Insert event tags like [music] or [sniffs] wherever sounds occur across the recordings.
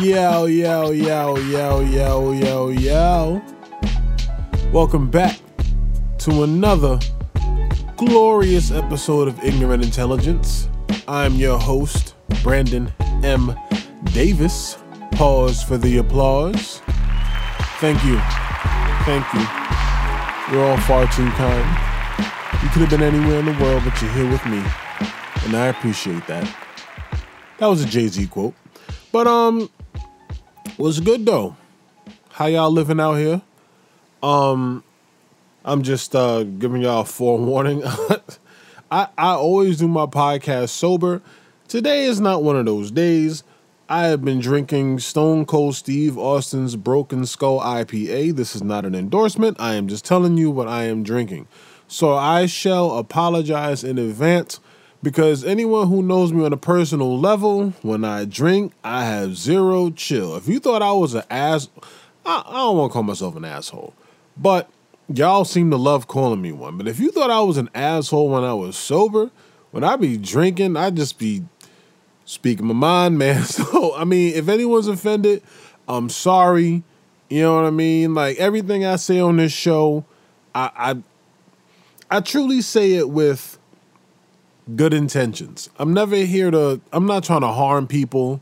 Yo, yo, yo, yo, yo, yo, yo. Welcome back to another glorious episode of Ignorant Intelligence. I'm your host, Brandon M. Davis. Pause for the applause. Thank you. Thank you. You're all far too kind. You could have been anywhere in the world, but you're here with me. And I appreciate that. That was a Jay Z quote. But, um, was good though. How y'all living out here? Um, I'm just uh giving y'all a forewarning. [laughs] I I always do my podcast sober. Today is not one of those days. I have been drinking Stone Cold Steve Austin's Broken Skull IPA. This is not an endorsement. I am just telling you what I am drinking. So I shall apologize in advance because anyone who knows me on a personal level, when I drink, I have zero chill. If you thought I was an ass, I, I don't want to call myself an asshole, but y'all seem to love calling me one. But if you thought I was an asshole when I was sober, when I be drinking, I just be speaking my mind, [laughs] man. So I mean, if anyone's offended, I'm sorry. You know what I mean? Like everything I say on this show, I I, I truly say it with good intentions. I'm never here to. I'm not trying to harm people.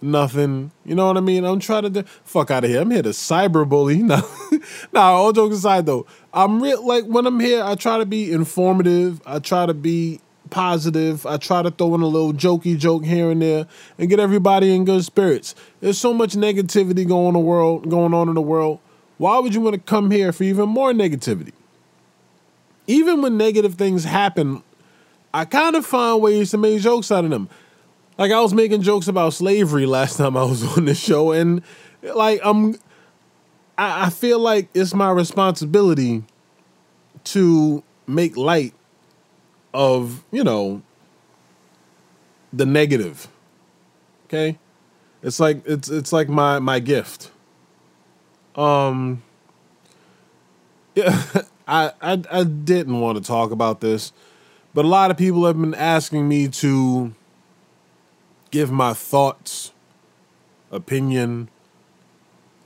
Nothing. You know what I mean? I'm trying to fuck out of here. I'm here to cyberbully. [laughs] No, nah, all jokes aside though, I'm real. Like when I'm here, I try to be informative. I try to be positive. I try to throw in a little jokey joke here and there and get everybody in good spirits. There's so much negativity going the world, going on in the world. Why would you want to come here for even more negativity? Even when negative things happen, I kind of find ways to make jokes out of them. Like I was making jokes about slavery last [laughs] time I was on the show, and like I'm, I, I feel like it's my responsibility to make light of you know the negative. Okay, it's like it's it's like my my gift. Um. Yeah, [laughs] I I I didn't want to talk about this but a lot of people have been asking me to give my thoughts, opinion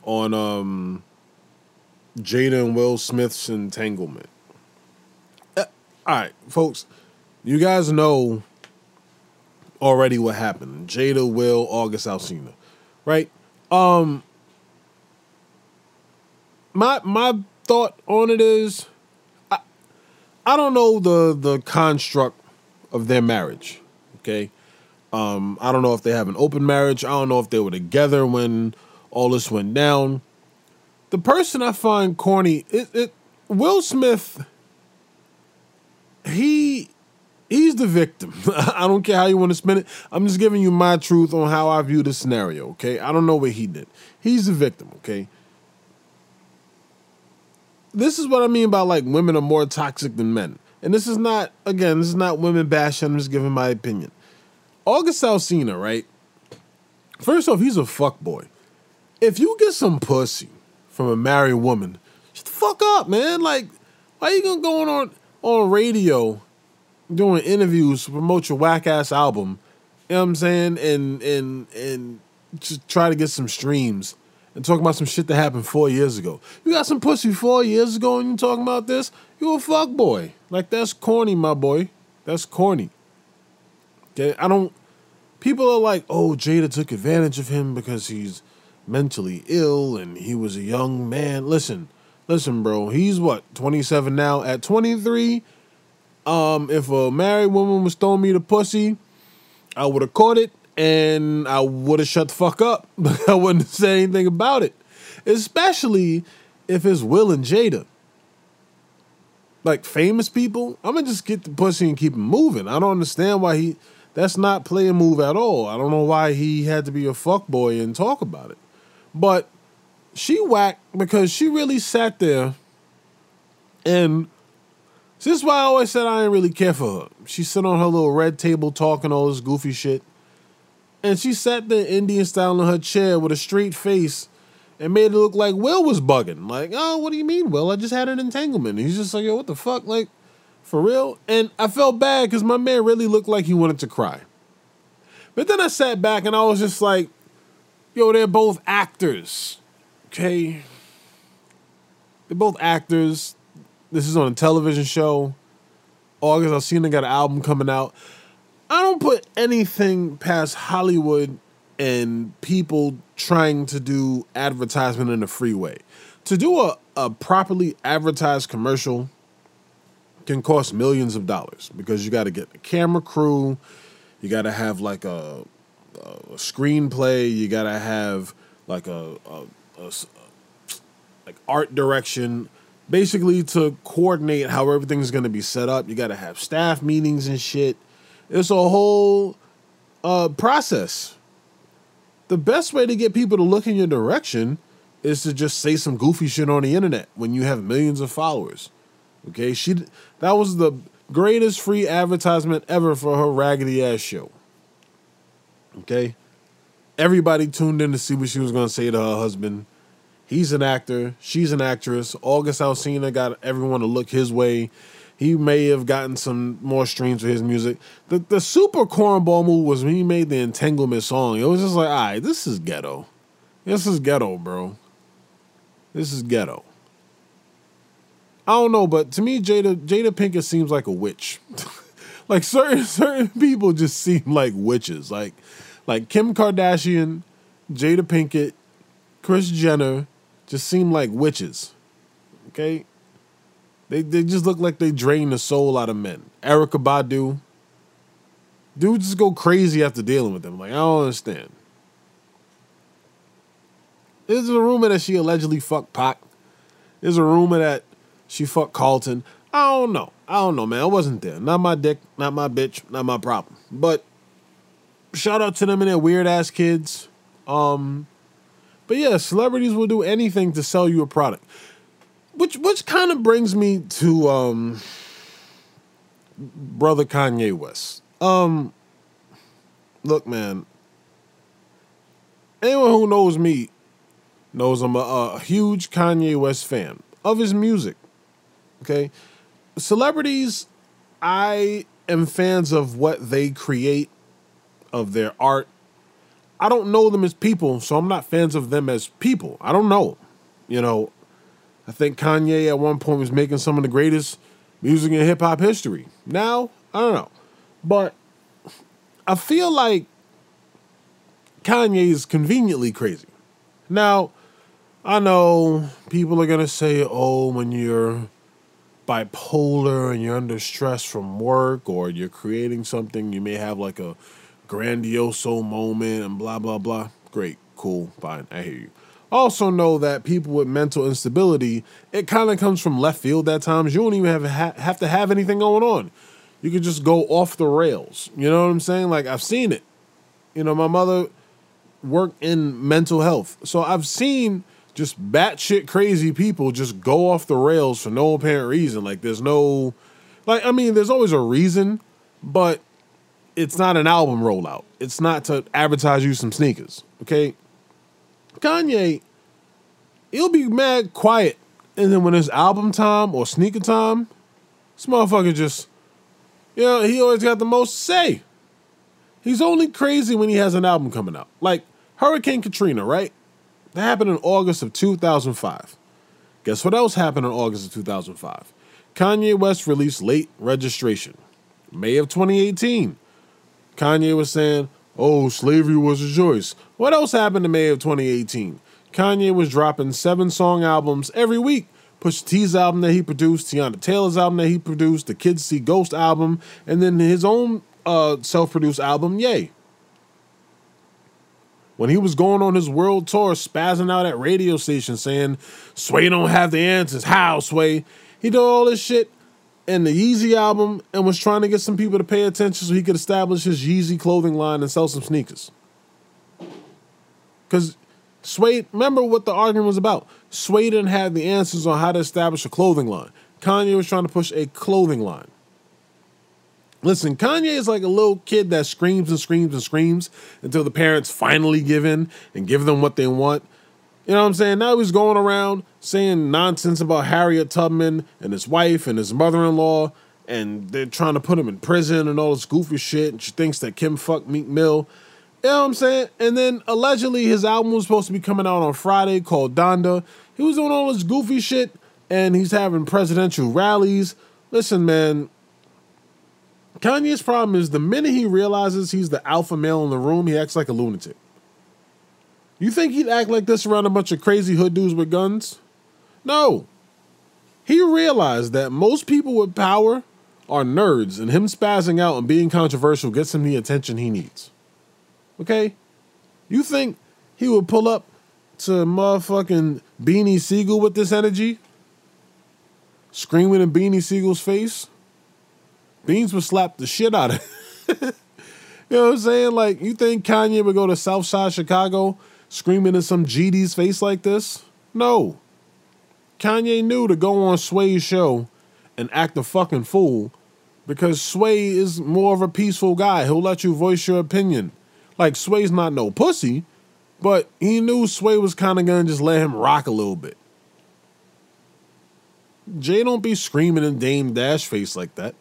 on um, Jada and Will Smith's entanglement. Uh, all right, folks, you guys know already what happened. Jada, Will, August Alsina, right? Um, my my thought on it is I don't know the the construct of their marriage. Okay, um, I don't know if they have an open marriage. I don't know if they were together when all this went down. The person I find corny, it, it Will Smith. He he's the victim. [laughs] I don't care how you want to spin it. I'm just giving you my truth on how I view the scenario. Okay, I don't know what he did. He's the victim. Okay, this is what I mean by like women are more toxic than men. And this is not, again, this is not women bashing. I'm just giving my opinion. August Alsina, right? First off, he's a fuck boy. If you get some pussy from a married woman, shut the fuck up, man. Like, why are you gonna go on on radio doing interviews to promote your whack ass album? You know what I'm saying? And and and just try to get some streams and talking about some shit that happened four years ago. You got some pussy four years ago and you talking about this? You a fuck boy. Like that's corny, my boy. That's corny. Okay, I don't. People are like, oh, Jada took advantage of him because he's mentally ill and he was a young man. Listen, listen, bro. He's what 27 now. At 23, um, if a married woman was throwing me the pussy, I would have caught it and I would have shut the fuck up. [laughs] I wouldn't say anything about it, especially if it's Will and Jada. Like famous people, I'm gonna just get the pussy and keep moving. I don't understand why he. That's not play a move at all. I don't know why he had to be a fuck boy and talk about it. But she whacked because she really sat there and this is why I always said I didn't really care for her. She sit on her little red table talking all this goofy shit. And she sat there Indian style in her chair with a straight face and made it look like Will was bugging. Like, oh, what do you mean, Will? I just had an entanglement. he's just like, yo, what the fuck? Like, for real? And I felt bad because my man really looked like he wanted to cry. But then I sat back and I was just like, Yo, they're both actors. Okay. They're both actors. This is on a television show. August Alsina got an album coming out. Don't put anything past Hollywood and people trying to do advertisement in the freeway. To do a, a properly advertised commercial can cost millions of dollars because you got to get the camera crew, you got to have like a, a, screenplay, you got to have like a, a, a like art direction basically to coordinate how everything's going to be set up. You got to have staff meetings and shit. It's a whole uh, process. The best way to get people to look in your direction is to just say some goofy shit on the internet when you have millions of followers. Okay, she that was the greatest free advertisement ever for her raggedy ass show. Okay, everybody tuned in to see what she was going to say to her husband He's an actor. She's an actress. August Alsina got everyone to look his way. He may have gotten some more streams for his music. The the super cornball move was when he made the entanglement song. It was just like, all right, this is ghetto. This is ghetto, bro. This is ghetto. I don't know, but to me, Jada Jada Pinkett seems like a witch. [laughs] like certain certain people just seem like witches. Like like Kim Kardashian, Jada Pinkett, Kris Jenner, just seem like witches. Okay? They they just look like they drain the soul out of men. Erykah Badu. Dudes just go crazy after dealing with them. Like, I don't understand. There's a rumor that she allegedly fucked Pac. There's a rumor that she fucked Carlton. I don't know. I don't know, man. I wasn't there. Not my dick, not my bitch, not my problem. But shout out to them and their weird ass kids. Um, but yeah, celebrities will do anything to sell you a product. Which which kind of brings me to um brother Kanye West. Um look man, anyone who knows me knows I'm a, a huge Kanye West fan of his music. Okay? Celebrities I am fans of what they create, of their art, I don't know them as people, so I'm not fans of them as people. I don't know. You know, I think Kanye at one point was making some of the greatest music in hip hop history. Now, I don't know. But I feel like Kanye is conveniently crazy. Now, I know people are going to say, oh, when you're bipolar and you're under stress from work or you're creating something, you may have like a grandioso moment and blah blah blah. Great, cool, fine, I hear you. Also know that people with mental instability, it kind of comes from left field at times. You don't even have ha- have to have anything going on. You could just go off the rails. You know what I'm saying? Like I've seen it. You know, my mother worked in mental health, so I've seen just batshit crazy people just go off the rails for no apparent reason. Like there's no, like I mean, there's always a reason, but it's not an album rollout. It's not to advertise you some sneakers. Okay. Kanye, he'll be mad quiet. And then when it's album time or sneaker time, this motherfucker just, you know, he always got the most to say. He's only crazy when he has an album coming out. Like Hurricane Katrina, right? That happened in August of 2005. Guess what else happened in August of 2005? Kanye West released Late Registration. May of 2018. Kanye was saying, oh, slavery was a choice. What else happened in May of 2018? Kanye was dropping seven song albums every week. Pusha T's album that he produced, Teyana Taylor's album that he produced, the Kids See Ghost album, and then his own uh, self-produced album, Ye. When he was going on his world tour, spazzing out at radio stations saying, Sway don't have the answers. How, Sway? He did all this shit and the Yeezy album and was trying to get some people to pay attention so he could establish his Yeezy clothing line and sell some sneakers. Because Sway, remember what the argument was about. Sway didn't have the answers on how to establish a clothing line. Kanye was trying to push a clothing line. Listen, Kanye is like a little kid that screams and screams and screams until the parents finally give in and give them what they want. You know what I'm saying? Now he's going around saying nonsense about Harriet Tubman and his wife and his mother in law, and they're trying to put him in prison and all this goofy shit. And she thinks that Kim fucked Meek Mill. You know what I'm saying? And then allegedly his album was supposed to be coming out on Friday called Donda. He was doing all this goofy shit and he's having presidential rallies. Listen, man, Kanye's problem is the minute he realizes he's the alpha male in the room, he acts like a lunatic. You think he'd act like this around a bunch of crazy hood dudes with guns? No. He realized that most people with power are nerds, and him spazzing out and being controversial gets him the attention he needs. Okay? You think he would pull up to motherfucking Beanie Sigel with this energy? Screaming in Beanie Sigel's face? Beans would slap the shit out of him. [laughs] You know what I'm saying? Like, you think Kanye would go to Southside Chicago screaming in some GD's face like this? No. Kanye knew to go on Sway's show and act a fucking fool because Sway is more of a peaceful guy. He'll let you voice your opinion. Like, Sway's not no pussy, but he knew Sway was kind of gonna just let him rock a little bit. Jay don't be screaming in Dame Dash face like that.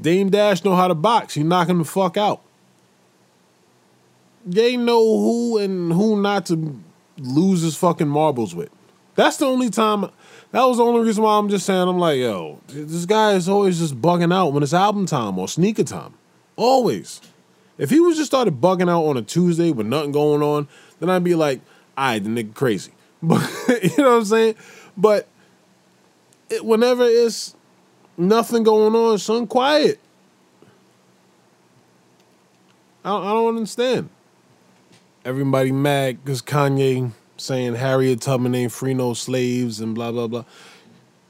Dame Dash know how to box. He knock him the fuck out. They know who and who not to lose his fucking marbles with. That's the only time. That was the only reason why I'm just saying I'm like, yo, this guy is always just bugging out when it's album time or sneaker time. Always. If he was just started bugging out on a Tuesday with nothing going on, then I'd be like, right, the nigga crazy. [laughs] But you know what I'm saying? But it, whenever it's nothing going on, son, quiet. I I don't understand. Everybody mad because Kanye saying Harriet Tubman ain't free no slaves and blah blah blah.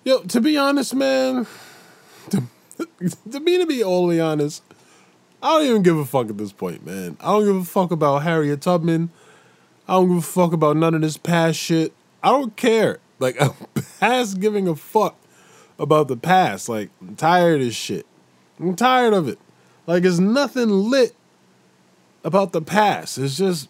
Yo, to be honest, man, [laughs] to, to me to be all the honest, I don't even give a fuck at this point, man. I don't give a fuck about Harriet Tubman. I don't give a fuck about none of this past shit. I don't care. Like [laughs] I'm past giving a fuck about the past. Like I'm tired of this shit. I'm tired of it. Like it's nothing lit about the past. It's just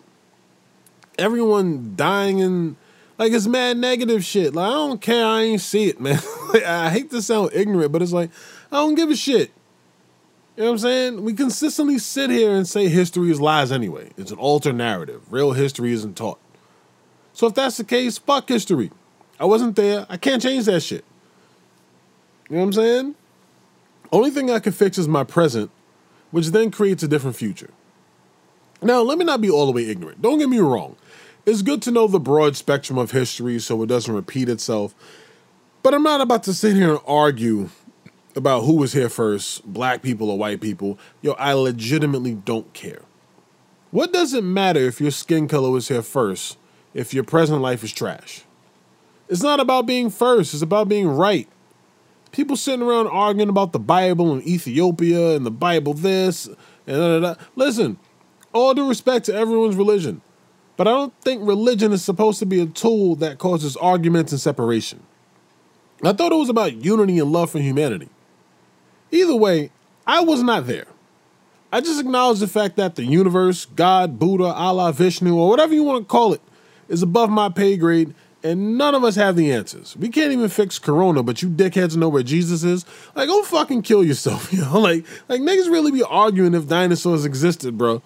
everyone dying and like it's mad negative shit. Like I don't care. I ain't see it, [laughs] man. like, I hate to sound ignorant, but it's like I don't give a shit. You know what I'm saying? We consistently sit here and say history is lies anyway. It's an alter narrative. Real history isn't taught. So if that's the case, fuck history. I wasn't there. I can't change that shit. You know what I'm saying? Only thing I can fix is my present, which then creates a different future. Now, let me not be all the way ignorant. Don't get me wrong. It's good to know the broad spectrum of history so it doesn't repeat itself. But I'm not about to sit here and argue about who was here first, black people or white people. Yo, I legitimately don't care. What does it matter if your skin color was here first if your present life is trash? It's not about being first, it's about being right. People sitting around arguing about the Bible and Ethiopia and the Bible this and da, da, da. Listen, all due respect to everyone's religion, but I don't think religion is supposed to be a tool that causes arguments and separation. I thought it was about unity and love for humanity. Either way, I was not there. I just acknowledge the fact that the universe, God, Buddha, Allah, Vishnu, or whatever you want to call it, is above my pay grade and none of us have the answers. We can't even fix Corona, but you dickheads know where Jesus is. Like, go fucking kill yourself, [laughs] you know? Like, like niggas really be arguing if dinosaurs existed, bro.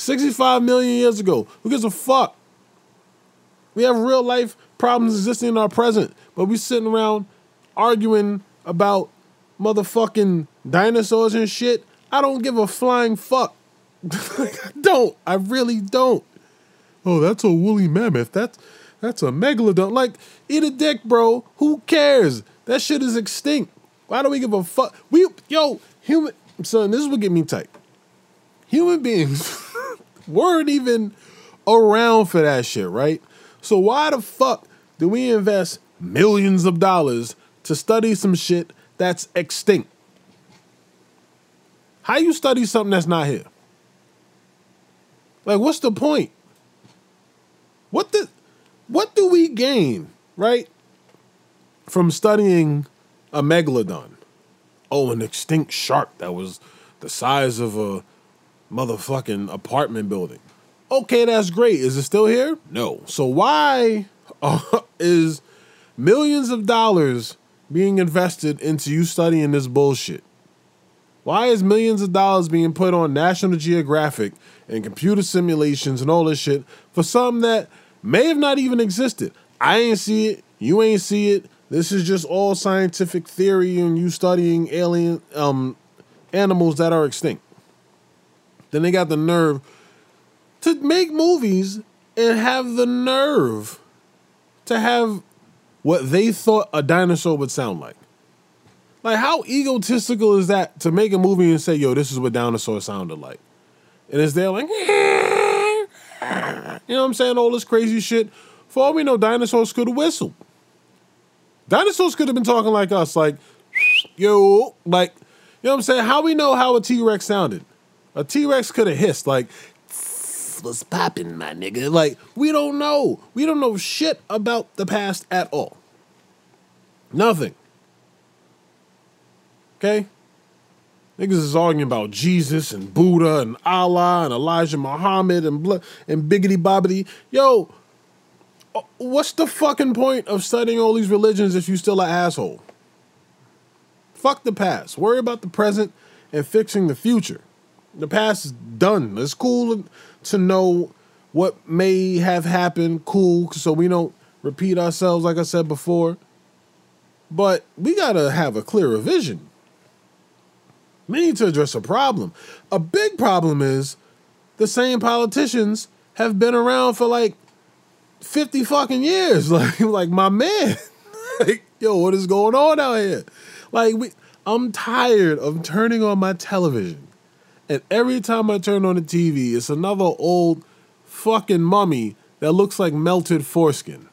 65 million years ago. Who gives a fuck? We have real life problems existing in our present, but we sitting around arguing about motherfucking dinosaurs and shit. I don't give a flying fuck. [laughs] Don't. I really don't. Oh, that's a woolly mammoth. That's that's a megalodon. Like, eat a dick, bro. Who cares? That shit is extinct. Why do we give a fuck? We yo, human son, this is what get me tight. Human beings [laughs] weren't even around for that shit, right? So why the fuck do we invest millions of dollars to study some shit that's extinct? How you study something that's not here? Like, what's the point? What the what do we gain, right, from studying a megalodon? Oh, an extinct shark that was the size of a motherfucking apartment building. Okay, that's great. Is it still here? No. So why [laughs] uh, is millions of dollars being invested into you studying this bullshit? Why is millions of dollars being put on National Geographic and computer simulations and all this shit for something that may have not even existed? I ain't see it. You ain't see it. This is just all scientific theory and you studying alien um, animals that are extinct. Then they got the nerve to make movies and have the nerve to have what they thought a dinosaur would sound like. Like, how egotistical is that to make a movie and say, yo, this is what dinosaurs sounded like? And it's there like, [laughs] you know what I'm saying? All this crazy shit. For all we know, dinosaurs could have whistled. Dinosaurs could have been talking like us, like, [sniffs] yo, like, you know what I'm saying? How we know how a T Rex sounded? A T Rex could have hissed, like, what's popping, my nigga? Like, we don't know. We don't know shit about the past at all. Nothing. Okay? Niggas is arguing about Jesus and Buddha and Allah and Elijah Muhammad and and biggity bobbity. Yo, uh, what's the fucking point of studying all these religions if you still an asshole? Fuck the past. Worry about the present and fixing the future. The past is done. It's cool to know what may have happened. Cool, so we don't repeat ourselves, like I said before. But we gotta have a clearer vision. We need to address a problem. A big problem is the same politicians have been around for like 50 fucking years. [laughs] Like, like my man. [laughs] like, yo, what is going on out here? Like, we, I'm tired of turning on my television. And every time I turn on the TV, it's another old fucking mummy that looks like melted foreskin.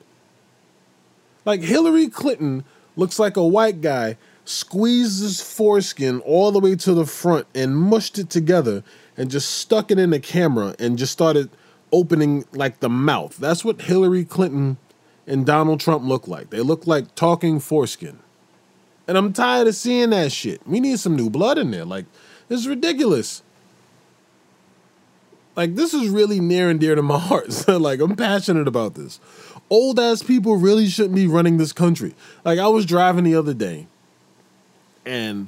Like Hillary Clinton looks like a white guy squeezed his foreskin all the way to the front and mushed it together and just stuck it in the camera and just started opening like the mouth. That's what Hillary Clinton and Donald Trump look like. They look like talking foreskin. And I'm tired of seeing that shit. We need some new blood in there. Like, this is ridiculous. Like, this is really near and dear to my heart. [laughs] So, like, I'm passionate about this. Old ass people really shouldn't be running this country. Like, I was driving the other day and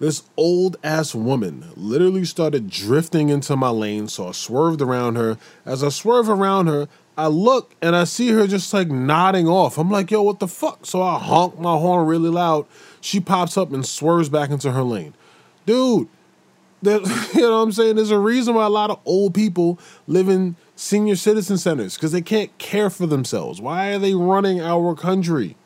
this old ass woman literally started drifting into my lane, so I swerved around her. As I swerve around her, I look and I see her just like nodding off. I'm like, yo, what the fuck? So I honk my horn really loud. She pops up and swerves back into her lane. Dude, [laughs] you know what I'm saying? There's a reason why a lot of old people live in senior citizen centers because they can't care for themselves. Why are they running our country?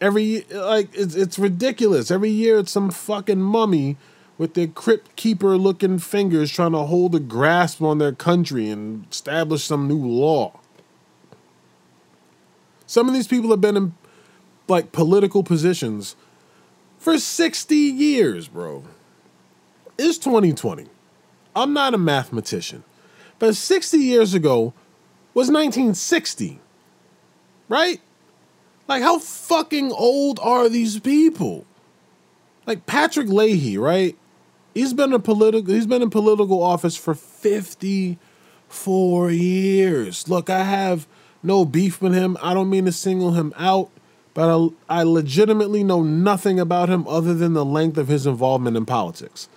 Every like it's it's ridiculous. Every year it's some fucking mummy with their crypt keeper looking fingers trying to hold a grasp on their country and establish some new law. Some of these people have been in like political positions for 60 years, bro. It's 2020. I'm not a mathematician. But 60 years ago was 1960. Right? Like, how fucking old are these people? Like Patrick Leahy, right? He's been a political he's been in political office for 54 years. Look, I have no beef with him. I don't mean to single him out, but I, I legitimately know nothing about him other than the length of his involvement in politics.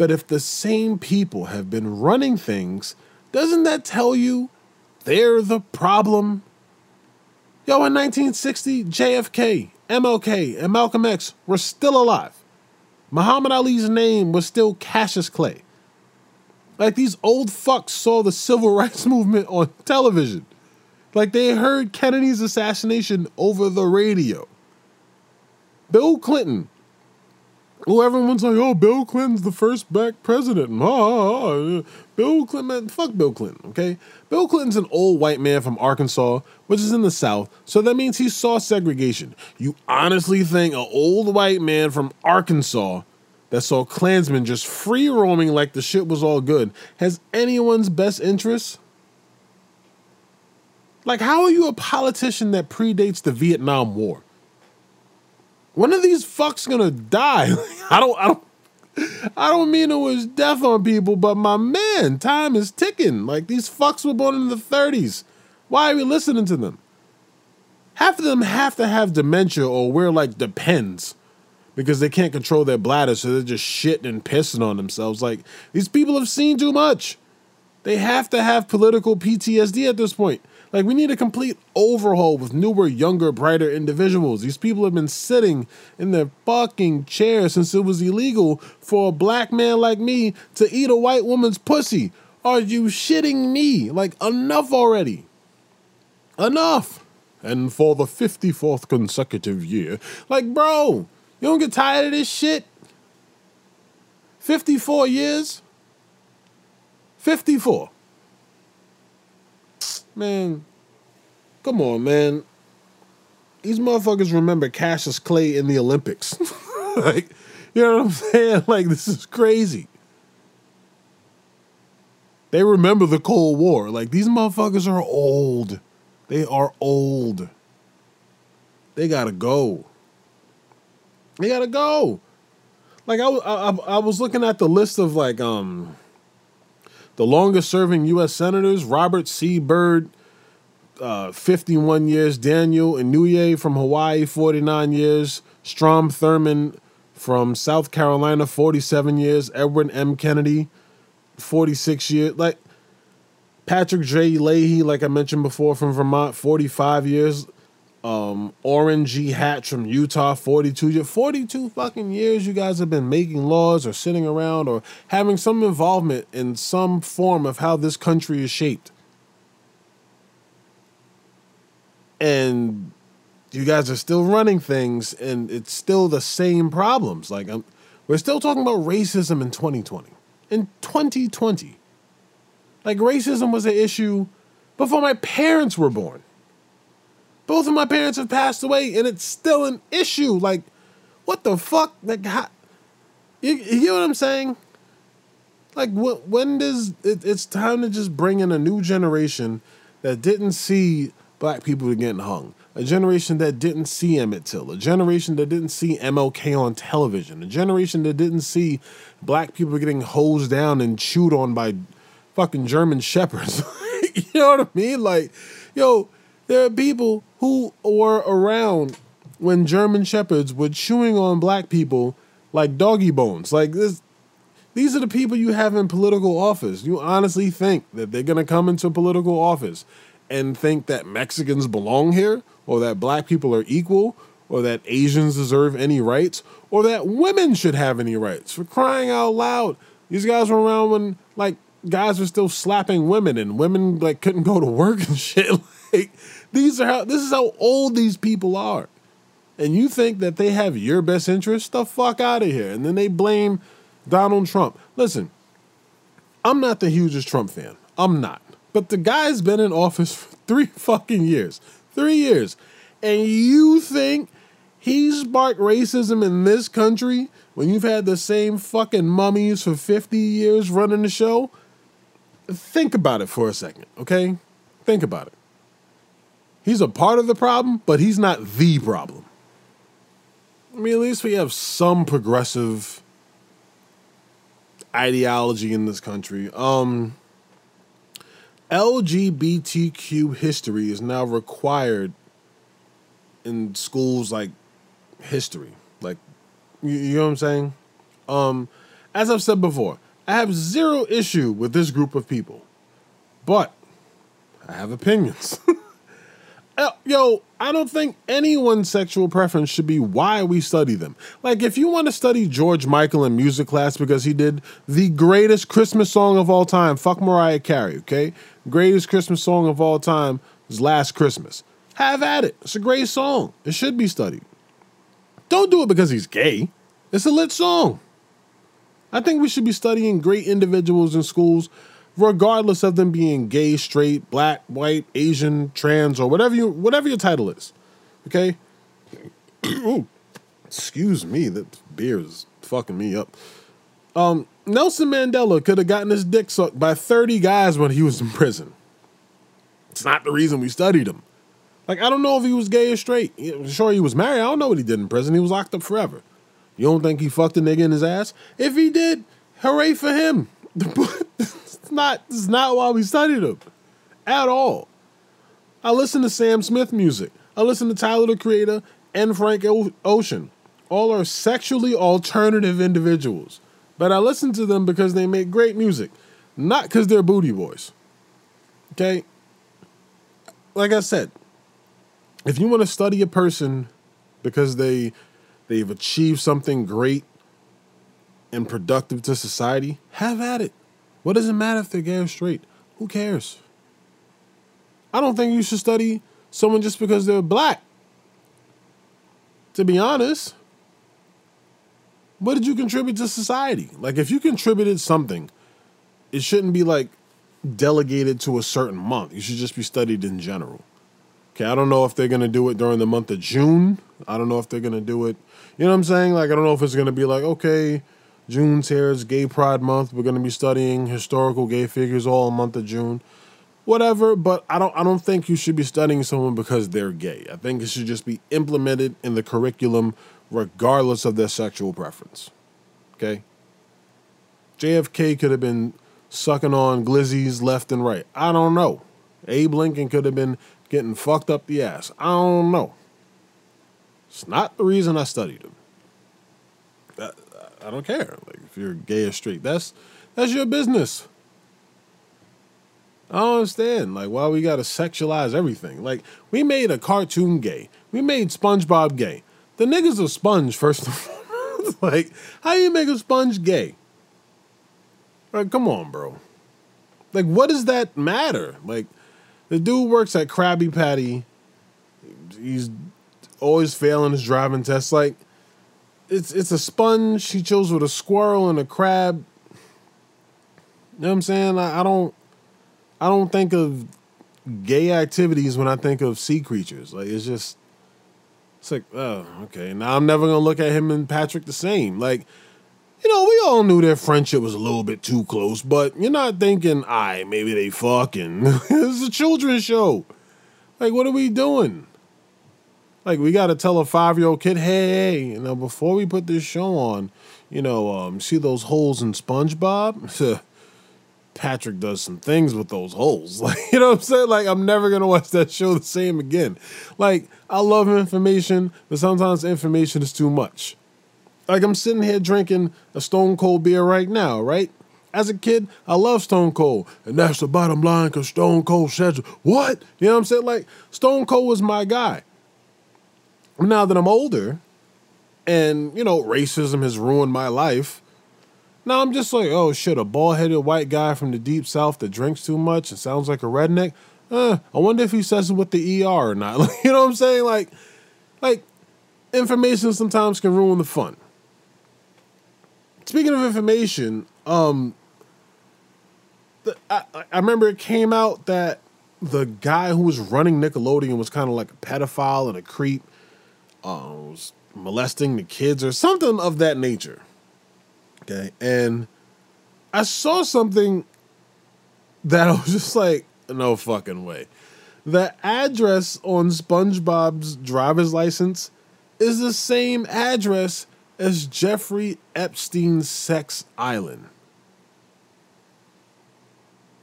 But if the same people have been running things, doesn't that tell you they're the problem? Yo, in 1960, JFK, MLK, and Malcolm X were still alive. Muhammad Ali's name was still Cassius Clay. Like these old fucks saw the civil [laughs] rights movement on television. Like they heard Kennedy's assassination over the radio. Bill Clinton well, everyone's like, oh, Bill Clinton's the first black president. Ah, Bill Clinton, fuck Bill Clinton, okay? Bill Clinton's an old white man from Arkansas, which is in the South, so that means he saw segregation. You honestly think an old white man from Arkansas that saw Klansmen just free roaming like the shit was all good has anyone's best interests? Like, how are you a politician that predates the Vietnam War? When are these fucks gonna die? I don't I don't I don't mean it was death on people, but my man, time is ticking. Like these fucks were born in the 30s. Why are we listening to them? Half of them have to have dementia or wear like depends. because they can't control their bladder, so they're just shitting and pissing on themselves. Like these people have seen too much. They have to have political PTSD at this point. Like we need a complete overhaul with newer, younger, brighter individuals. These people have been sitting in their fucking chairs since it was illegal for a black man like me to eat a white woman's pussy. Are you shitting me? Like enough already. Enough. And for the 54th consecutive year. Like, bro, you don't get tired of this shit? 54 years? 54. Man, come on, man. These motherfuckers remember Cassius Clay in the Olympics. [laughs] like, you know what I'm saying? [laughs] Like, this is crazy. They remember the Cold War. Like, these motherfuckers are old. They are old. They gotta go. They gotta go. Like I, I, I was looking at the list of like um the longest serving U.S. senators: Robert C. Byrd, uh, 51 years; Daniel Inouye from Hawaii, 49 years; Strom Thurmond from South Carolina, 47 years; Edwin M. Kennedy, 46 years. Like Patrick J. Leahy, like I mentioned before, from Vermont, 45 years. Um, G. Hatch from Utah, 42 years. 42 fucking years you guys have been making laws or sitting around or having some involvement in some form of how this country is shaped. And you guys are still running things and it's still the same problems. Like, I'm, we're still talking about racism in 2020. In 2020. Like, racism was an issue before my parents were born. Both of my parents have passed away, and it's still an issue. Like, what the fuck? Like, how, you, you what I'm saying? Like, when does it, it's time to just bring in a new generation that didn't see black people getting hung, a generation that didn't see Emmett Till, a generation that didn't see MLK on television, a generation that didn't see black people getting hosed down and chewed on by fucking German shepherds. [laughs] you know what I mean? Like, yo, there are people who were around when German shepherds were chewing on black people like doggy bones. Like this these are the people you have in political office. You honestly think that they're gonna come into political office and think that Mexicans belong here, or that black people are equal, or that Asians deserve any rights, or that women should have any rights. For crying out loud. These guys were around when like guys were still slapping women and women like couldn't go to work and [laughs] shit. Like these are how this is how old these people are. And you think that they have your best interest? The fuck out of here. And then they blame Donald Trump. Listen, I'm not the hugest Trump fan. I'm not. But the guy's been in office for [laughs] three fucking years. Three years. And you think he sparked racism in this country when you've had the same fucking mummies for 50 years running the show? Think about it for a second, okay? Think about it. He's a part of the problem, but he's not the problem. I mean, at least we have some progressive ideology in this country. Um, LGBTQ history is now required in schools like history. Like, you, you know what I'm saying? Um, as I've said before, I have zero issue with this group of people, but I have opinions. [laughs] Uh, yo, I don't think anyone's sexual preference should be why we study them. Like, if you want to study George Michael in music class because he did the greatest Christmas song of all time, fuck Mariah Carey, okay? Greatest Christmas song of all time is Last Christmas. Have at it. It's a great song. It should be studied. Don't do it because he's gay. It's a lit song. I think we should be studying great individuals in schools regardless of them being gay, straight, black, white, Asian, trans, or whatever you whatever your title is. Okay? [clears throat] Ooh, excuse me, that beer is fucking me up. Um, Nelson Mandela could have gotten his dick sucked by 30 guys when he was in prison. It's not the reason we studied him. Like, I don't know if he was gay or straight. Sure, he was married. I don't know what he did in prison. He was locked up forever. You don't think he fucked a nigga in his ass? If he did, hooray for him. [laughs] It's not. It's not why we studied him, at all. I listen to Sam Smith music. I listen to Tyler the Creator and Frank o- Ocean. all are sexually alternative individuals. But I listen to them because they make great music, not because they're booty boys. Okay? Like I said, if you want to study a person because they they've achieved something great and productive to society, have at it. What does it matter if they're gay or straight? Who cares? I don't think you should study someone just because they're black. To be honest, what did you contribute to society? Like, if you contributed something, it shouldn't be like delegated to a certain month. You should just be studied in general. Okay, I don't know if they're gonna do it during the month of June. I don't know if they're gonna do it. You know what I'm saying? Like, I don't know if it's gonna be like, okay, Here, it's Gay Pride Month. We're gonna be studying historical gay figures all month of June. Whatever but i don't i don't think you should be studying someone because they're gay. I think it should just be implemented in the curriculum regardless of their sexual preference okay? Jfk could have been sucking on glizzies left and right. I don't know. Abe lincoln could have been getting fucked up the ass. I don't know. It's not the reason i studied him. I, I don't care like if you're gay or straight that's that's your business I don't understand. Like, why we gotta sexualize everything? Like, we made a cartoon gay. We made SpongeBob gay. The nigga's a sponge, first of all. [laughs] like, how you make a sponge gay? Like, come on, bro. Like, what does that matter? Like, the dude works at Krabby Patty. He's always failing his driving test. Like, it's it's a sponge. He chose with a squirrel and a crab. You know what I'm saying? I, I don't I don't think of gay activities when I think of sea creatures. Like it's just it's like, oh, okay. Now I'm never gonna look at him and Patrick the same. Like, you know, we all knew their friendship was a little bit too close, but you're not thinking, I maybe they fucking. [laughs] it's a children's show. Like, what are we doing? Like, we gotta tell a five year old kid, hey, you know, before we put this show on, you know, um, see those holes in SpongeBob? [laughs] Patrick does some things with those holes. [laughs] Like, you know what I'm saying? Like, I'm never gonna watch that show the same again. Like, I love information, but sometimes information is too much. Like, I'm sitting here drinking a Stone Cold beer right now, right? As a kid, I love Stone Cold, and that's the bottom line because Stone Cold says, What? You know what I'm saying? Like, Stone Cold was my guy. Now that I'm older, and, you know, racism has ruined my life, now I'm just like, oh shit, a bald headed white guy from the deep south that drinks too much and sounds like a redneck. Uh, I wonder if he says it with the ER or not. [laughs] Like, you know what I'm saying? Like, like information sometimes can ruin the fun. Speaking of information, um, the, I, I remember it came out that the guy who was running Nickelodeon was kind of like a pedophile and a creep, uh, was molesting the kids or something of that nature. Okay. And I saw something that [laughs] I was just like, no fucking way. The address on SpongeBob's driver's license is the same address as Jeffrey Epstein's sex island.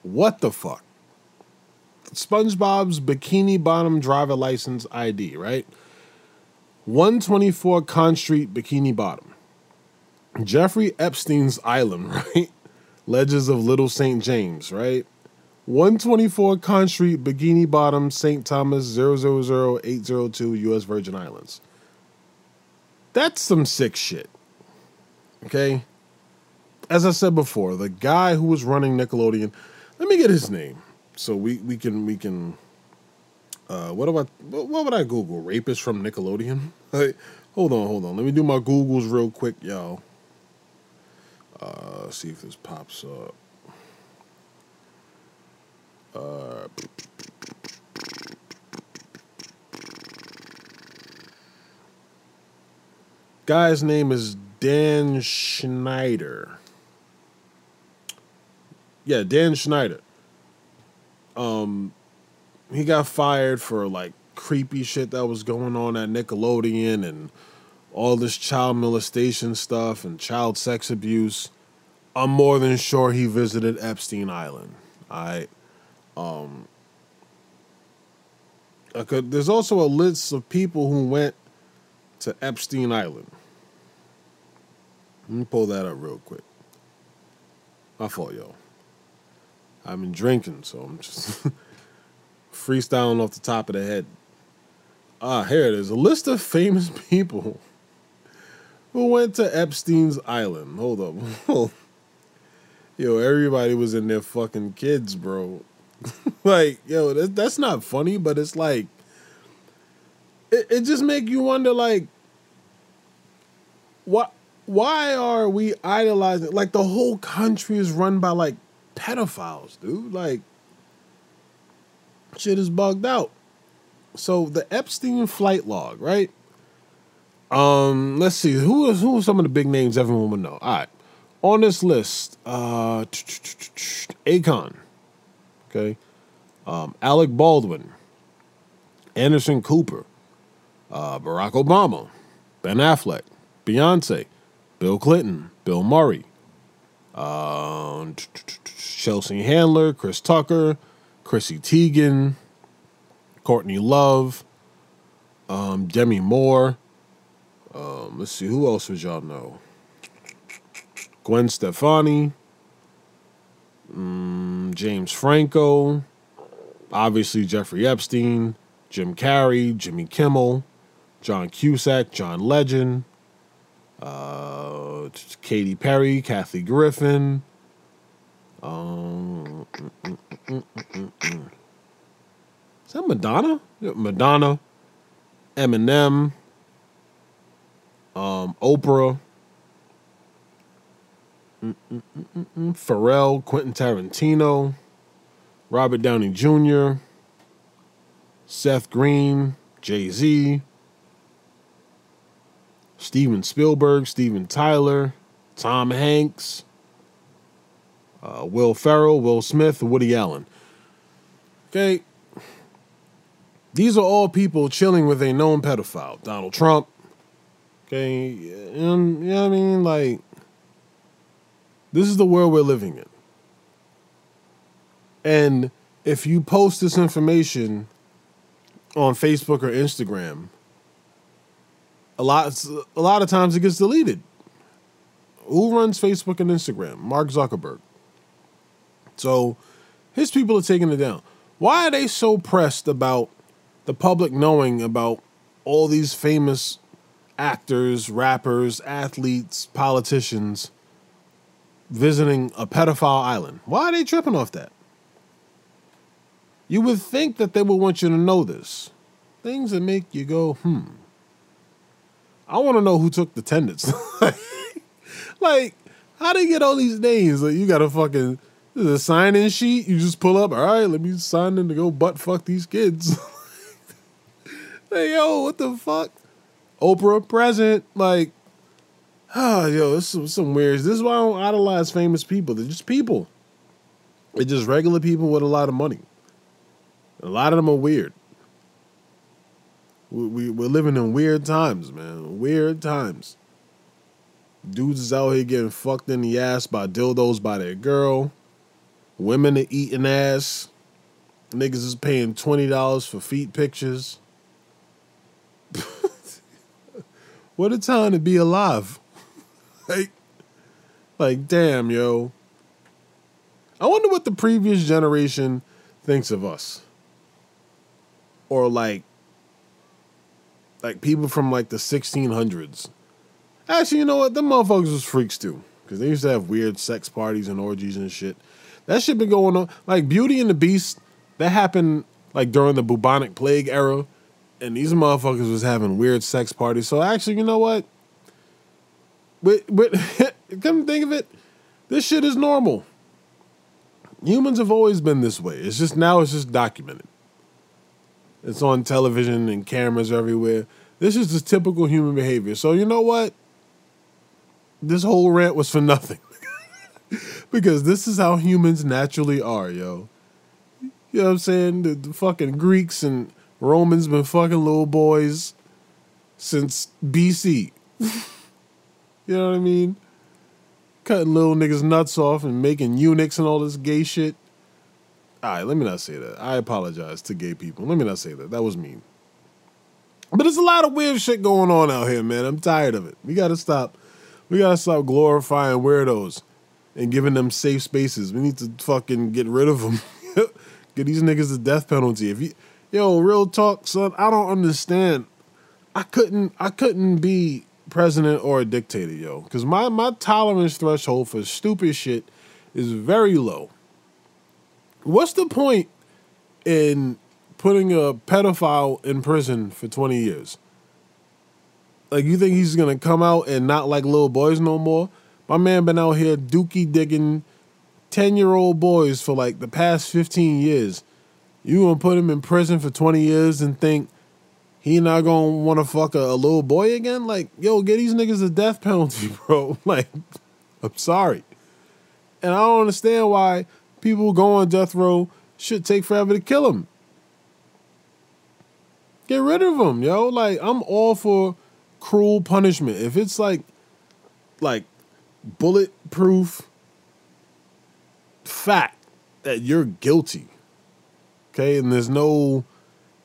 What the fuck? SpongeBob's Bikini Bottom driver license ID, right? 124 Conch Street, Bikini Bottom. Jeffrey Epstein's Island, [laughs] right? Legends of Little St. James, right? 124 Conch Street, Bikini Bottom, St. Thomas, 000802, U.S. Virgin Islands. That's some sick shit. Okay? As I said before, the guy who was running Nickelodeon, let me get his name. So we, we can we can uh what about what would I Google? Rapist from Nickelodeon? [laughs] hold on, hold on. Let me do my Googles real quick, y'all. Uh, see if this pops up. Uh, guy's name is Dan Schneider. Yeah, Dan Schneider. Um, he got fired for like creepy shit that was going on at Nickelodeon and all this child molestation stuff and child sex abuse, I'm more than sure he visited Epstein Island. I um I could there's also a list of people who went to Epstein Island. Let me pull that up real quick. My fault, yo. I've been drinking, so I'm just [laughs] freestyling off the top of the head. Ah, here it is. A list of famous [laughs] people who went to Epstein's Island. Hold up. [laughs] yo, everybody was in their fucking kids, bro. [laughs] like, yo, that, that's not funny, but it's like, it, it just make you wonder, like, what? Why are we idolizing? Like, the whole country is run by like pedophiles, dude. Like, shit is bugged out. So the Epstein flight log, right? Um, let's see who is who are some of the big names everyone would know. All right, on this list, uh, Akon, okay, um, Alec Baldwin, Anderson Cooper, uh, Barack Obama, Ben Affleck, Beyonce, Bill Clinton, Bill Murray, uh, Chelsea Handler, Chris Tucker, Chrissy Teigen, Courtney Love, um, Demi Moore. Um, let's see, who else would y'all know? Gwen Stefani, um, James Franco, obviously Jeffrey Epstein, Jim Carrey, Jimmy Kimmel, John Cusack, John Legend, uh, Katy Perry, Kathy Griffin. Um, is that Madonna? Madonna, Eminem, um, Oprah, Pharrell, Quentin Tarantino, Robert Downey Jr., Seth Green, Jay Z, Steven Spielberg, Steven Tyler, Tom Hanks, uh, Will Ferrell, Will Smith, Woody Allen. Okay. These are all people chilling with a known pedophile. Donald Trump. Okay. And, you know what I mean? Like, this is the world we're living in. And if you post this information on Facebook or Instagram, a lot a lot of times it gets deleted. Who runs Facebook and Instagram? Mark Zuckerberg. So his people are taking it down. Why are they so pressed about the public knowing about all these famous actors, rappers, athletes, politicians visiting a pedophile island? Why are they tripping off that? You would think that they would want you to know this. Things that make you go, hmm. I want to know who took the attendance. [laughs] like, how do you get all these names? Like, you got a fucking a sign in sheet. You just pull up. All right, let me sign in to go butt fuck these kids. [laughs] hey, yo, what the fuck? Oprah present. Like, oh, yo, this is some weird. This is why I don't idolize famous people. They're just people. They're just regular people with a lot of money. A lot of them are weird. We, we we're living in weird times, man. Weird times. Dudes is out here getting fucked in the ass by dildos by their girl. Women are eating ass. Niggas is paying twenty dollars for feet pictures. [laughs] what a time to be alive. [laughs] like, like damn, yo. I wonder what the previous generation thinks of us. Or like like people from like the 1600s. Actually, you know what? The motherfuckers was freaks too. Because they used to have weird sex parties and orgies and shit. That shit been going on. Like Beauty and the Beast, that happened like during the bubonic plague era. And these motherfuckers was having weird sex parties. So actually, you know what? But, but [laughs] come think of it, this shit is normal. Humans have always been this way. It's just now it's just documented. It's on television and cameras everywhere. This is just typical human behavior. So you know what? This whole rant was for nothing. [laughs] because this is how humans naturally are, yo. You know what I'm saying? The, the fucking Greeks and Romans been fucking little boys since BC. [laughs] you know what I mean? Cutting little niggas' nuts off and making eunuchs and all this gay shit. All right, let me not say that. I apologize to gay people. Let me not say that. That was mean. But there's a lot of weird shit going on out here, man. I'm tired of it. We got to stop We gotta stop glorifying weirdos and giving them safe spaces. We need to fucking get rid of them. [laughs] get these niggas the death penalty. If you, yo, real talk, son, I don't understand. I couldn't, I couldn't be president or a dictator, yo, because my my tolerance threshold for stupid shit is very low. What's the point in putting a pedophile in prison for twenty years? Like you think he's gonna come out and not like little boys no more? My man been out here dookie digging ten year old boys for like the past fifteen years. You gonna put him in prison for twenty years and think he not gonna want to fuck a, a, little boy again? Like, yo, get these niggas a death penalty, [laughs] bro. Like, I'm sorry, and I don't understand why people go on death row should take forever to kill him. Get rid of him, yo. Like, I'm all for cruel punishment. If it's like like bulletproof fact that you're guilty. Okay, and there's no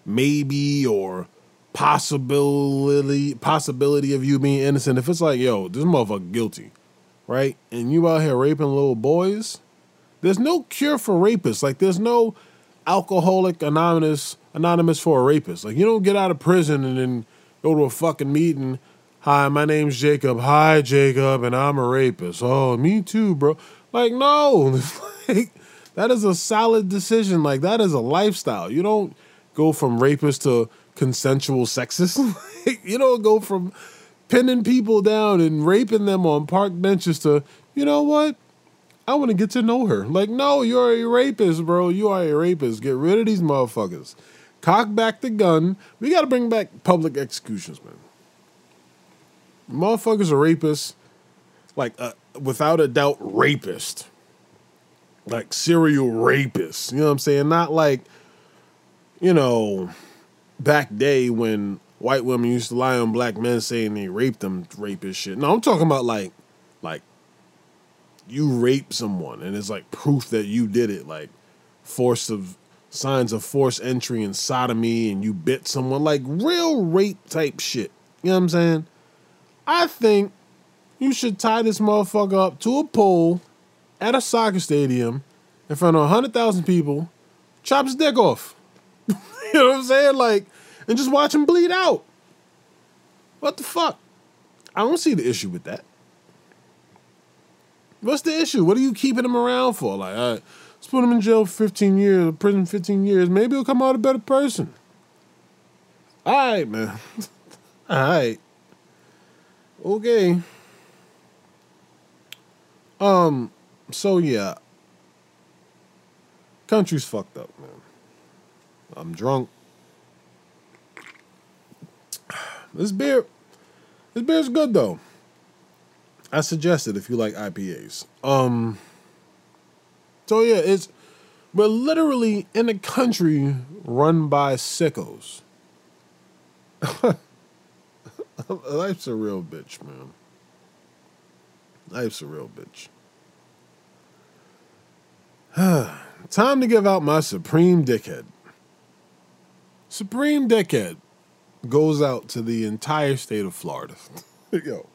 maybe or possibility possibility of you being innocent. If it's like, yo, this motherfucker guilty, right? And you out here raping little boys, there's no cure for rapists. Like there's no alcoholic anonymous anonymous for a rapist. Like you don't get out of prison and then go to a fucking meeting. Hi, my name's Jacob. Hi, Jacob, and I'm a rapist. Oh, me too, bro. Like, no. [laughs] like, that is a solid decision. Like, that is a lifestyle. You don't go from rapist to consensual sexist. [laughs] you don't go from pinning people down and raping them on park benches to, you know what? I want to get to know her. Like, no, you're a rapist, bro. You are a rapist. Get rid of these motherfuckers cock back the gun. We got to bring back public executions, man. Motherfuckers are rapists, like uh, without a doubt, rapist, like serial rapists. You know what I'm saying? Not like, you know, back day when white women used to lie on black men saying they raped them, rapist shit. No, I'm talking about like, like you rape someone and it's like proof that you did it, like force of signs of forced entry and sodomy and you bit someone, like real rape type shit. You know what I'm saying? I think you should tie this motherfucker up to a pole at a soccer stadium in front of 100,000 people, chop his dick off. [laughs] you know what I'm saying? Like, and just watch him bleed out. What the fuck? I don't see the issue with that. What's the issue? What are you keeping him around for? Like, uh, Let's put him in jail for 15 years, prison 15 years. Maybe he'll come out a better person. All right, man. [laughs] All right. Okay. Um, so yeah. Country's fucked up, man. I'm drunk. This beer, this beer's good though. I suggest it if you like IPAs. Um, so yeah, it's we're literally in a country run by sickos. [laughs] [laughs] Life's a real bitch, man. Life's a real bitch. [sighs] Time to give out my supreme dickhead. Supreme dickhead goes out to the entire state of Florida. [laughs] Yo,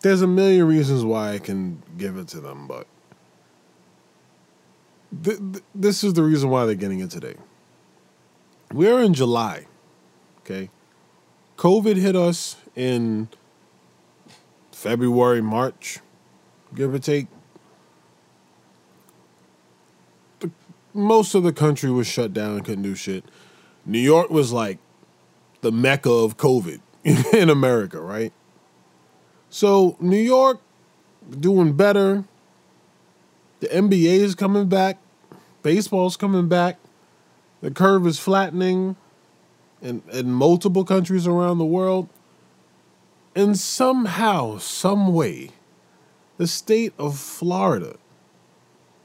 there's a million reasons why I can give it to them, but th- th- this is the reason why they're getting it today. We're in July, okay? COVID hit us in February, March, give or take. The, most of the country was shut down and couldn't do shit. New York was like the mecca of COVID [laughs] in America, right? So New York doing better. The NBA is coming back. Baseball's coming back. The curve is flattening in, in multiple countries around the world. And somehow, some way, the state of Florida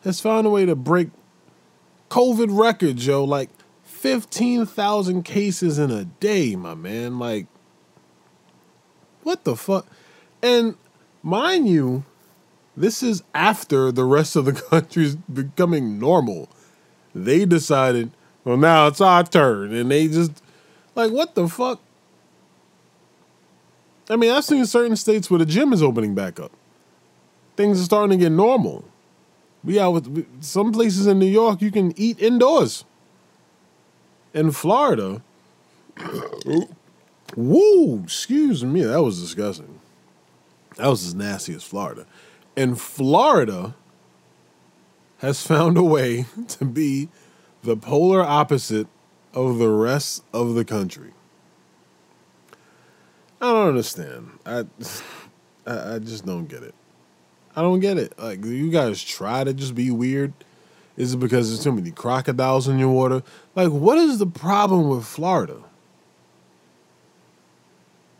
has found a way to break COVID records, yo. Like 15,000 cases in a day, my man. Like, what the fuck? And mind you, this is after the rest of the [laughs] country's becoming normal. They decided, well, now it's our turn. And they just, like, what the fuck? I mean, I've seen certain states where the gym is opening back up. Things are starting to get normal. We out with some places in New York you can eat indoors. In Florida, [coughs] woo, excuse me, that was disgusting. That was as nasty as Florida. And Florida has found a way [laughs] to be the polar opposite of the rest of the country. I don't understand. [laughs] I, I, just don't get it. I don't get it. Like you guys try to just be weird. Is it because there's too many crocodiles in your water? Like, what is the problem with Florida?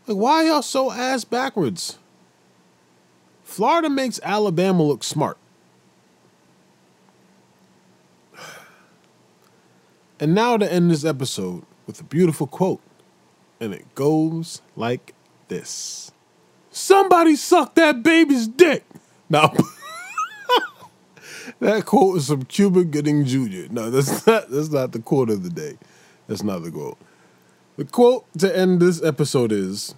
Like, why y'all so ass backwards? Florida makes Alabama look smart. And now to end this episode with a beautiful quote. And it goes like this Somebody suck that baby's dick. Now, [laughs] that quote is from Cuba Gooding Jr. No, that's not, that's not the quote of the day. That's not the quote. The quote to end this episode is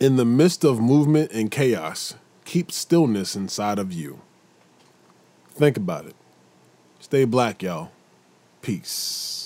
In the midst of movement and chaos, keep stillness inside of you. Think about it. Stay black, y'all. Peace.